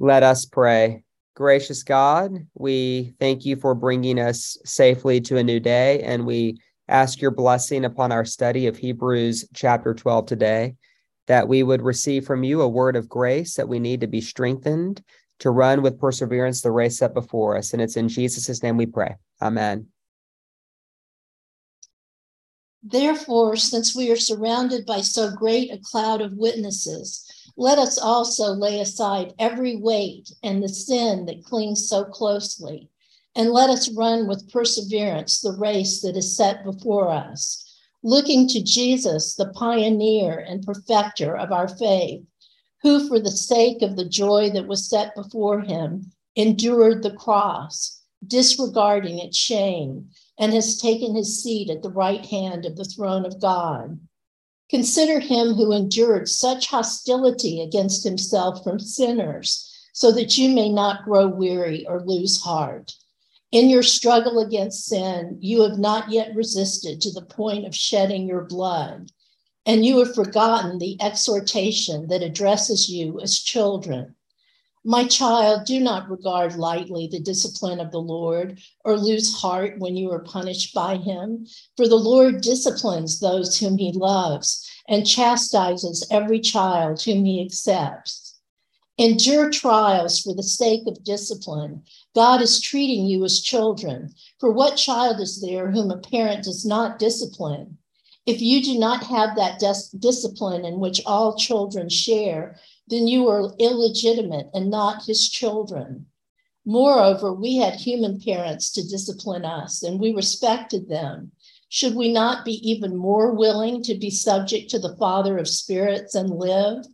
Let us pray. Gracious God, we thank you for bringing us safely to a new day, and we ask your blessing upon our study of Hebrews chapter 12 today, that we would receive from you a word of grace that we need to be strengthened to run with perseverance the race set before us. And it's in Jesus' name we pray. Amen. Therefore, since we are surrounded by so great a cloud of witnesses, let us also lay aside every weight and the sin that clings so closely, and let us run with perseverance the race that is set before us, looking to Jesus, the pioneer and perfecter of our faith, who, for the sake of the joy that was set before him, endured the cross, disregarding its shame, and has taken his seat at the right hand of the throne of God. Consider him who endured such hostility against himself from sinners, so that you may not grow weary or lose heart. In your struggle against sin, you have not yet resisted to the point of shedding your blood, and you have forgotten the exhortation that addresses you as children. My child, do not regard lightly the discipline of the Lord or lose heart when you are punished by him. For the Lord disciplines those whom he loves and chastises every child whom he accepts. Endure trials for the sake of discipline. God is treating you as children. For what child is there whom a parent does not discipline? If you do not have that dis- discipline in which all children share, then you are illegitimate and not his children. Moreover, we had human parents to discipline us, and we respected them. Should we not be even more willing to be subject to the Father of spirits and live?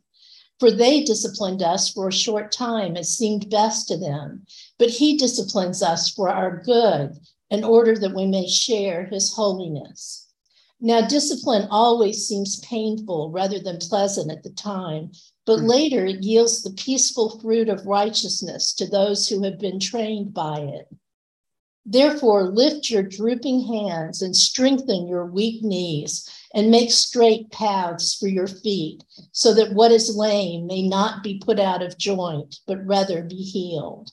For they disciplined us for a short time as seemed best to them, but he disciplines us for our good in order that we may share his holiness. Now, discipline always seems painful rather than pleasant at the time, but hmm. later it yields the peaceful fruit of righteousness to those who have been trained by it. Therefore, lift your drooping hands and strengthen your weak knees, and make straight paths for your feet, so that what is lame may not be put out of joint, but rather be healed.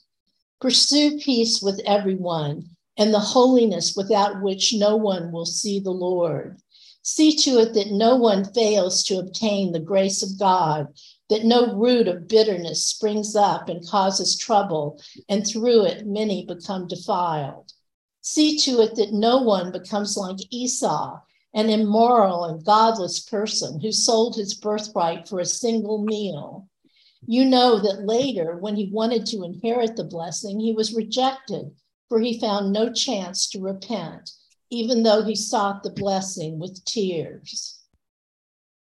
Pursue peace with everyone and the holiness without which no one will see the Lord. See to it that no one fails to obtain the grace of God, that no root of bitterness springs up and causes trouble, and through it many become defiled. See to it that no one becomes like Esau, an immoral and godless person who sold his birthright for a single meal. You know that later, when he wanted to inherit the blessing, he was rejected for he found no chance to repent, even though he sought the blessing with tears.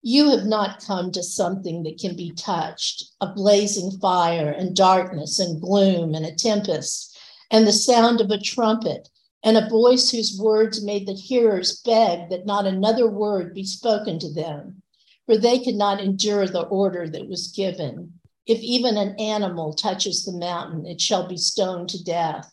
You have not come to something that can be touched a blazing fire and darkness and gloom and a tempest and the sound of a trumpet and a voice whose words made the hearers beg that not another word be spoken to them, for they could not endure the order that was given. If even an animal touches the mountain, it shall be stoned to death.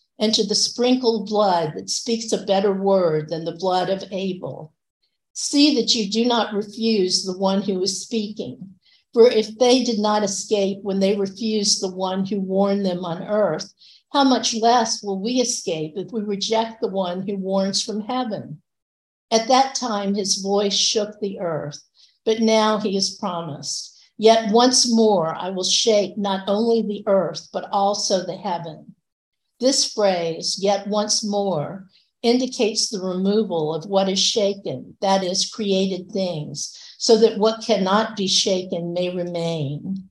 and to the sprinkled blood that speaks a better word than the blood of Abel. See that you do not refuse the one who is speaking. For if they did not escape when they refused the one who warned them on earth, how much less will we escape if we reject the one who warns from heaven? At that time, his voice shook the earth, but now he has promised, Yet once more I will shake not only the earth, but also the heaven. This phrase, yet once more, indicates the removal of what is shaken, that is, created things, so that what cannot be shaken may remain.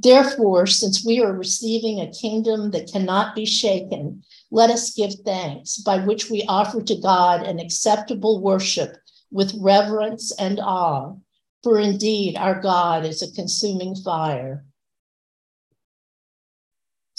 Therefore, since we are receiving a kingdom that cannot be shaken, let us give thanks, by which we offer to God an acceptable worship with reverence and awe. For indeed, our God is a consuming fire.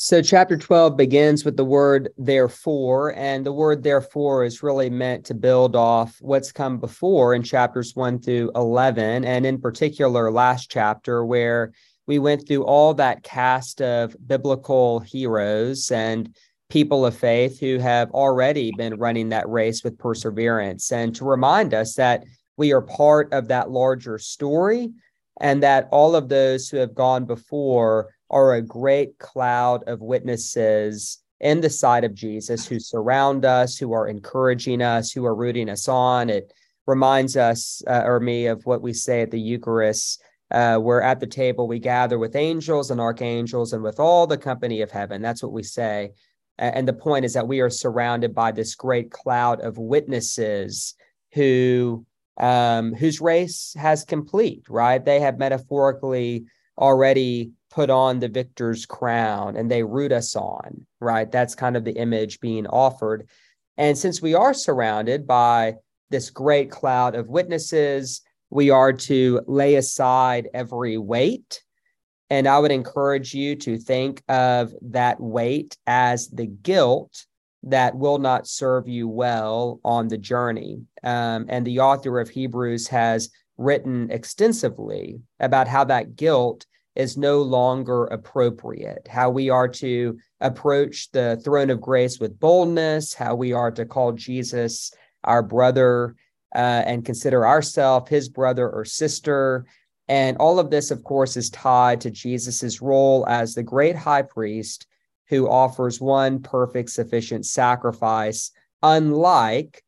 So, chapter 12 begins with the word therefore, and the word therefore is really meant to build off what's come before in chapters 1 through 11, and in particular, last chapter, where we went through all that cast of biblical heroes and people of faith who have already been running that race with perseverance, and to remind us that we are part of that larger story and that all of those who have gone before are a great cloud of witnesses in the sight of Jesus who surround us, who are encouraging us, who are rooting us on. It reminds us uh, or me of what we say at the Eucharist, uh, where at the table we gather with angels and archangels and with all the company of heaven. That's what we say. And the point is that we are surrounded by this great cloud of witnesses who um, whose race has complete, right? They have metaphorically already put on the victor's crown and they root us on, right? That's kind of the image being offered. And since we are surrounded by this great cloud of witnesses, we are to lay aside every weight. And I would encourage you to think of that weight as the guilt that will not serve you well on the journey. Um, and the author of Hebrews has written extensively about how that guilt is no longer appropriate, how we are to approach the throne of grace with boldness, how we are to call Jesus our brother uh, and consider ourselves his brother or sister. And all of this, of course, is tied to Jesus's role as the great high priest who offers one perfect, sufficient sacrifice, unlike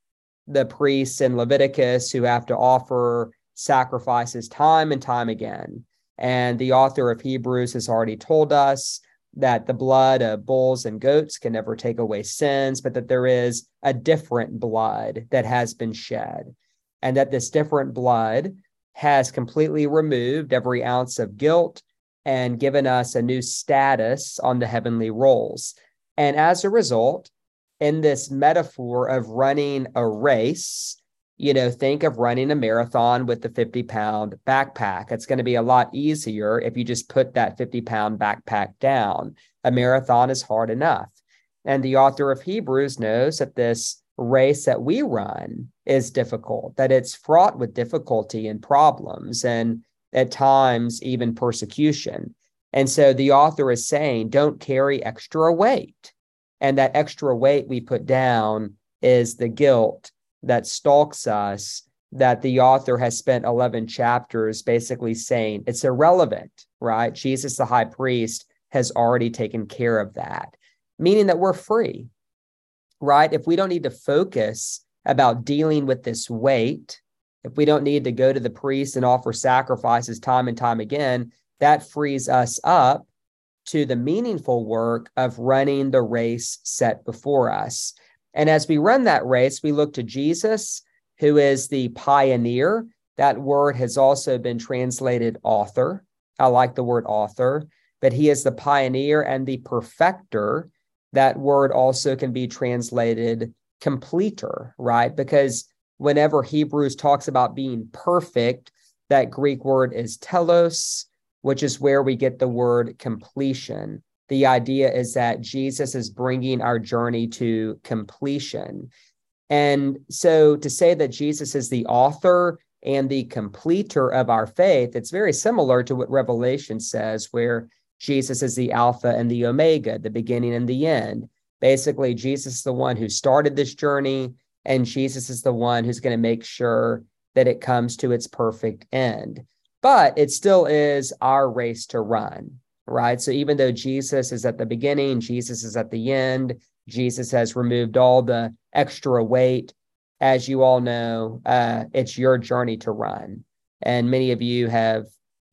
the priests in Leviticus who have to offer sacrifices time and time again. And the author of Hebrews has already told us that the blood of bulls and goats can never take away sins, but that there is a different blood that has been shed. And that this different blood has completely removed every ounce of guilt and given us a new status on the heavenly rolls. And as a result, in this metaphor of running a race, you know, think of running a marathon with the 50 pound backpack. It's going to be a lot easier if you just put that 50 pound backpack down. A marathon is hard enough. And the author of Hebrews knows that this race that we run is difficult, that it's fraught with difficulty and problems, and at times even persecution. And so the author is saying, don't carry extra weight. And that extra weight we put down is the guilt that stalks us that the author has spent 11 chapters basically saying it's irrelevant, right? Jesus, the high priest, has already taken care of that, meaning that we're free, right? If we don't need to focus about dealing with this weight, if we don't need to go to the priest and offer sacrifices time and time again, that frees us up to the meaningful work of running the race set before us. And as we run that race, we look to Jesus, who is the pioneer. That word has also been translated author. I like the word author, but he is the pioneer and the perfecter. That word also can be translated completer, right? Because whenever Hebrews talks about being perfect, that Greek word is telos, which is where we get the word completion the idea is that Jesus is bringing our journey to completion. And so to say that Jesus is the author and the completer of our faith, it's very similar to what Revelation says, where Jesus is the Alpha and the Omega, the beginning and the end. Basically, Jesus is the one who started this journey, and Jesus is the one who's going to make sure that it comes to its perfect end. But it still is our race to run right? So even though Jesus is at the beginning, Jesus is at the end, Jesus has removed all the extra weight. As you all know, uh, it's your journey to run. And many of you have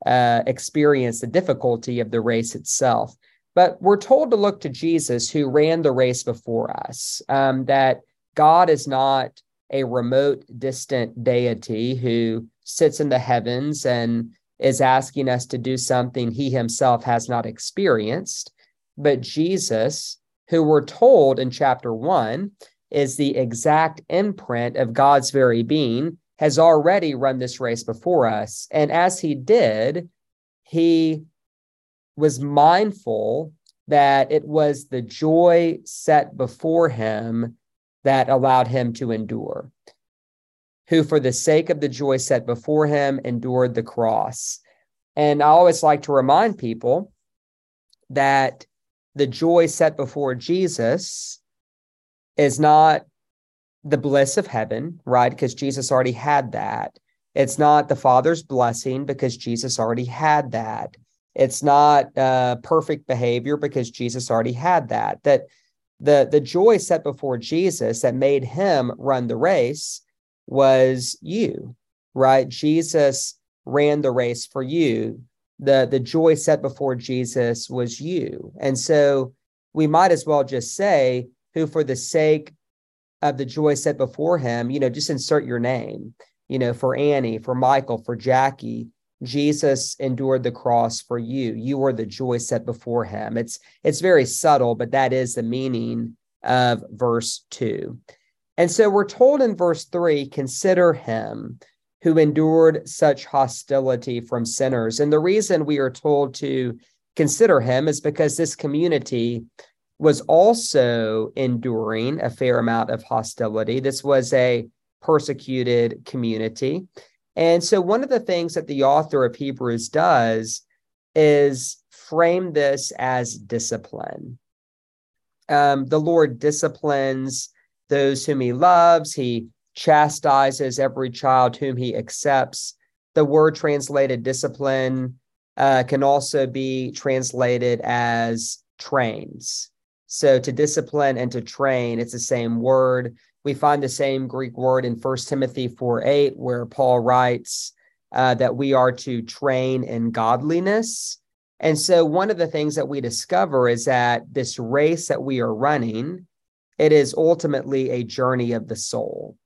uh, experienced the difficulty of the race itself. But we're told to look to Jesus, who ran the race before us, um, that God is not a remote, distant deity who sits in the heavens and is asking us to do something he himself has not experienced. But Jesus, who we're told in chapter one is the exact imprint of God's very being, has already run this race before us. And as he did, he was mindful that it was the joy set before him that allowed him to endure, who for the sake of the joy set before him endured the cross. And I always like to remind people that the joy set before Jesus is not the bliss of heaven, right? Because Jesus already had that. It's not the Father's blessing because Jesus already had that. It's not uh, perfect behavior because Jesus already had that. That the the joy set before Jesus that made him run the race was you, right? Jesus ran the race for you. The the joy set before Jesus was you. And so we might as well just say who for the sake of the joy set before him, you know, just insert your name, you know, for Annie, for Michael, for Jackie. Jesus endured the cross for you. You were the joy set before him. It's it's very subtle, but that is the meaning of verse 2. And so we're told in verse 3, consider him who endured such hostility from sinners. And the reason we are told to consider him is because this community was also enduring a fair amount of hostility. This was a persecuted community. And so, one of the things that the author of Hebrews does is frame this as discipline. Um, the Lord disciplines those whom he loves, he chastises every child whom he accepts. The word translated discipline uh, can also be translated as trains. So to discipline and to train, it's the same word. We find the same Greek word in 1 Timothy 4 8, where Paul writes uh, that we are to train in godliness. And so one of the things that we discover is that this race that we are running, it is ultimately a journey of the soul,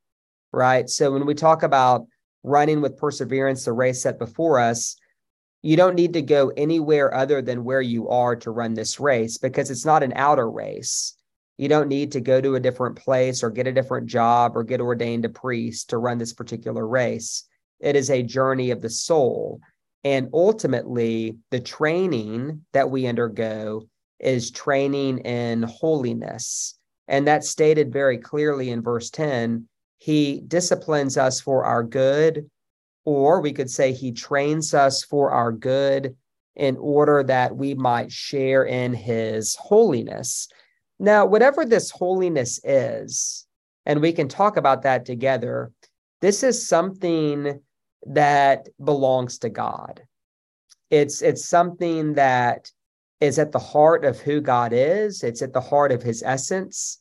right? So when we talk about running with perseverance, the race set before us, you don't need to go anywhere other than where you are to run this race because it's not an outer race. You don't need to go to a different place or get a different job or get ordained a priest to run this particular race. It is a journey of the soul. And ultimately, the training that we undergo is training in holiness. And that's stated very clearly in verse 10. He disciplines us for our good or we could say he trains us for our good in order that we might share in his holiness. Now, whatever this holiness is, and we can talk about that together, this is something that belongs to God. It's it's something that is at the heart of who God is. It's at the heart of his essence.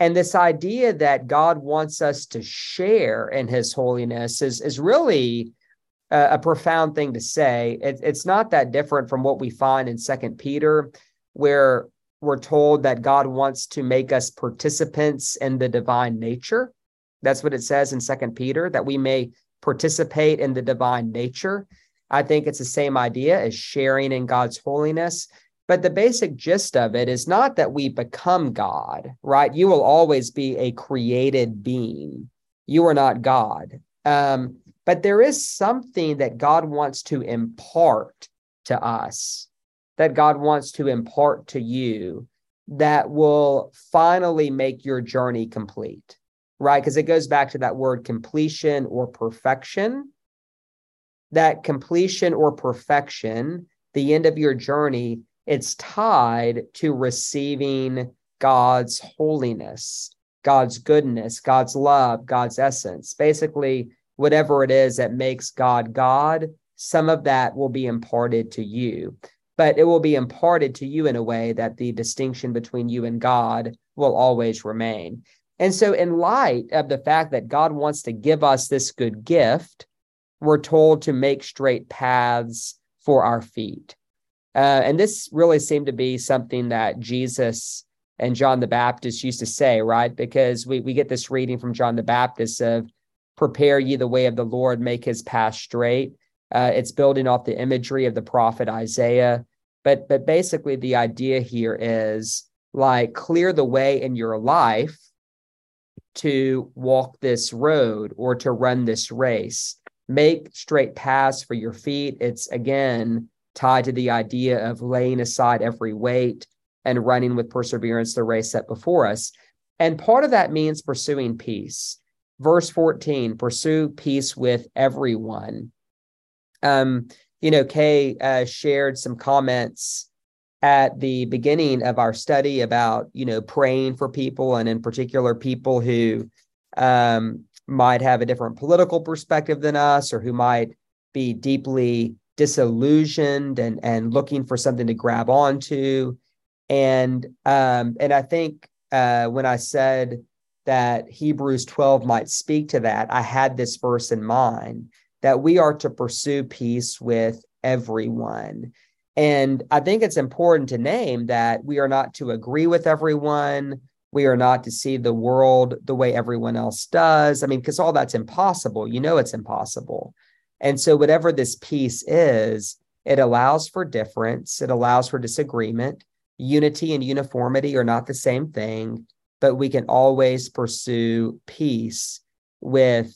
And this idea that God wants us to share in his holiness is, is really a, a profound thing to say. It, it's not that different from what we find in Second Peter, where we're told that God wants to make us participants in the divine nature. That's what it says in Second Peter, that we may participate in the divine nature. I think it's the same idea as sharing in God's holiness. But the basic gist of it is not that we become God, right? You will always be a created being. You are not God. Um, but there is something that God wants to impart to us, that God wants to impart to you that will finally make your journey complete, right? Because it goes back to that word completion or perfection. That completion or perfection, the end of your journey, it's tied to receiving God's holiness, God's goodness, God's love, God's essence. Basically, whatever it is that makes God God, some of that will be imparted to you. But it will be imparted to you in a way that the distinction between you and God will always remain. And so, in light of the fact that God wants to give us this good gift, we're told to make straight paths for our feet. Uh, and this really seemed to be something that Jesus and John the Baptist used to say, right? Because we, we get this reading from John the Baptist of prepare ye the way of the Lord, make his path straight. Uh, it's building off the imagery of the prophet Isaiah. But but basically the idea here is like clear the way in your life to walk this road or to run this race. Make straight paths for your feet. It's again tied to the idea of laying aside every weight, and running with perseverance the race set before us. And part of that means pursuing peace. Verse 14, pursue peace with everyone. Um, you know, Kay uh, shared some comments at the beginning of our study about, you know, praying for people and in particular people who um, might have a different political perspective than us or who might be deeply disillusioned and and looking for something to grab onto. And um and i think uh when i said that hebrews 12 might speak to that i had this verse in mind that we are to pursue peace with everyone. And i think it's important to name that we are not to agree with everyone. We are not to see the world the way everyone else does. I mean because all that's impossible. You know it's impossible and so, whatever this peace is, it allows for difference, it allows for disagreement. Unity and uniformity are not the same thing, but we can always pursue peace with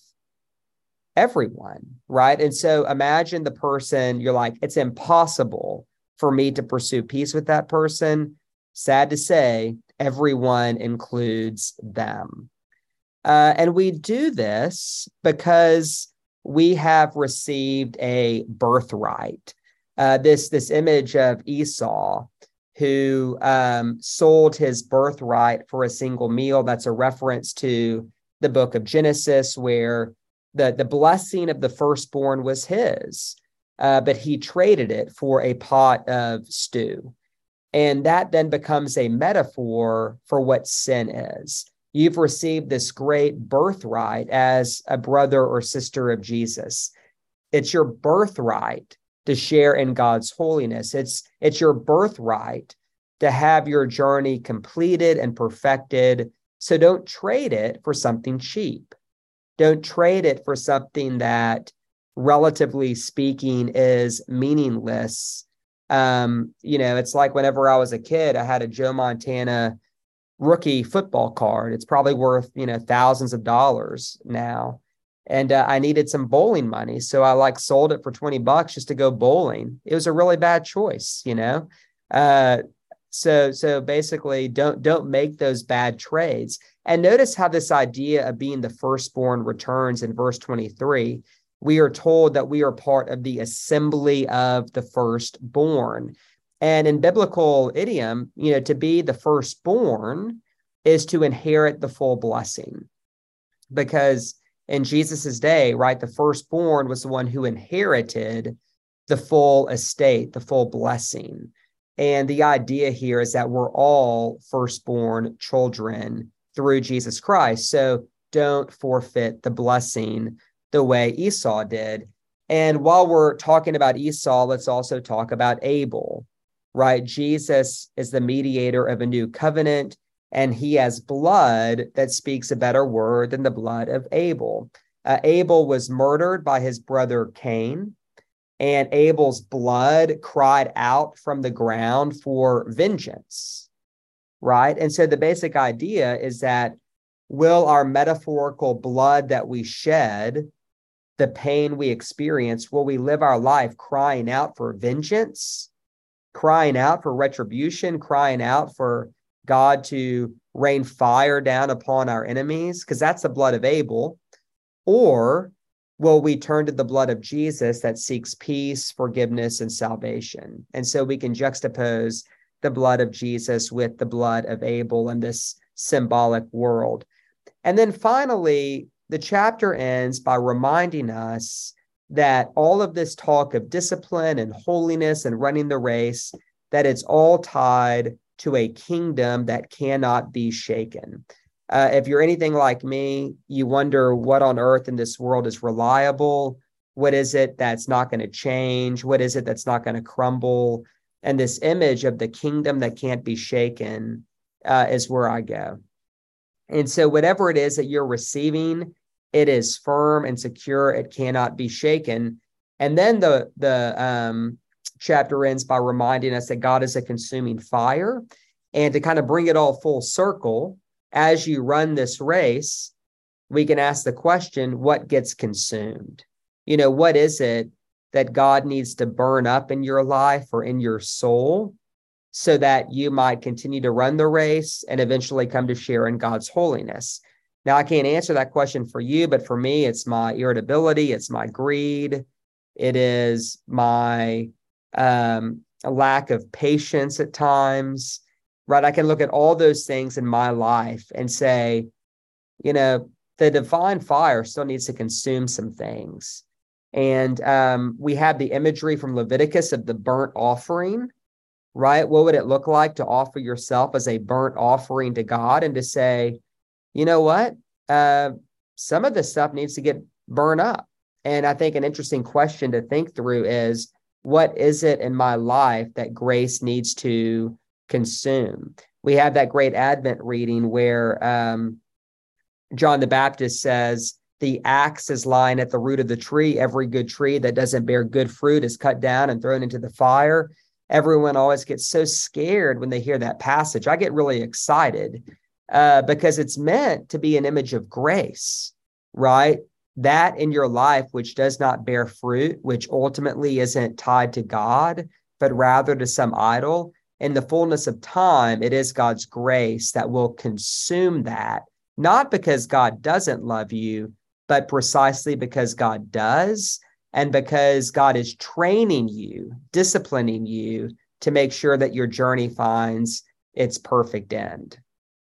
everyone, right? And so, imagine the person you're like, it's impossible for me to pursue peace with that person. Sad to say, everyone includes them. Uh, and we do this because we have received a birthright. Uh, this this image of Esau, who um, sold his birthright for a single meal. That's a reference to the book of Genesis, where the the blessing of the firstborn was his, uh, but he traded it for a pot of stew, and that then becomes a metaphor for what sin is. You've received this great birthright as a brother or sister of Jesus. It's your birthright to share in God's holiness. It's it's your birthright to have your journey completed and perfected. So don't trade it for something cheap. Don't trade it for something that relatively speaking is meaningless. Um, you know, it's like whenever I was a kid, I had a Joe Montana rookie football card. It's probably worth, you know, thousands of dollars now. And uh, I needed some bowling money. So I like sold it for 20 bucks just to go bowling. It was a really bad choice, you know? Uh, so, so basically don't, don't make those bad trades. And notice how this idea of being the firstborn returns in verse 23. We are told that we are part of the assembly of the firstborn. And in biblical idiom, you know, to be the firstborn is to inherit the full blessing. Because in Jesus's day, right, the firstborn was the one who inherited the full estate, the full blessing. And the idea here is that we're all firstborn children through Jesus Christ. So don't forfeit the blessing the way Esau did. And while we're talking about Esau, let's also talk about Abel right? Jesus is the mediator of a new covenant, and he has blood that speaks a better word than the blood of Abel. Uh, Abel was murdered by his brother Cain, and Abel's blood cried out from the ground for vengeance, right? And so the basic idea is that will our metaphorical blood that we shed, the pain we experience, will we live our life crying out for vengeance? Crying out for retribution, crying out for God to rain fire down upon our enemies, because that's the blood of Abel? Or will we turn to the blood of Jesus that seeks peace, forgiveness, and salvation? And so we can juxtapose the blood of Jesus with the blood of Abel in this symbolic world. And then finally, the chapter ends by reminding us that all of this talk of discipline and holiness and running the race, that it's all tied to a kingdom that cannot be shaken. Uh, if you're anything like me, you wonder what on earth in this world is reliable. What is it that's not going to change? What is it that's not going to crumble? And this image of the kingdom that can't be shaken uh, is where I go. And so, whatever it is that you're receiving, it is firm and secure. It cannot be shaken. And then the the um, chapter ends by reminding us that God is a consuming fire. And to kind of bring it all full circle, as you run this race, we can ask the question what gets consumed? You know, what is it that God needs to burn up in your life or in your soul so that you might continue to run the race and eventually come to share in God's holiness. Now, I can't answer that question for you, but for me, it's my irritability, it's my greed, it is my um, lack of patience at times, right? I can look at all those things in my life and say, you know, the divine fire still needs to consume some things. And um, we have the imagery from Leviticus of the burnt offering, right? What would it look like to offer yourself as a burnt offering to God and to say, you know what? Uh, some of this stuff needs to get burned up. And I think an interesting question to think through is what is it in my life that grace needs to consume? We have that great Advent reading where um, John the Baptist says, the axe is lying at the root of the tree. Every good tree that doesn't bear good fruit is cut down and thrown into the fire. Everyone always gets so scared when they hear that passage. I get really excited uh, because it's meant to be an image of grace, right? That in your life, which does not bear fruit, which ultimately isn't tied to God, but rather to some idol, in the fullness of time, it is God's grace that will consume that not because God doesn't love you, but precisely because God does, and because God is training you, disciplining you to make sure that your journey finds its perfect end.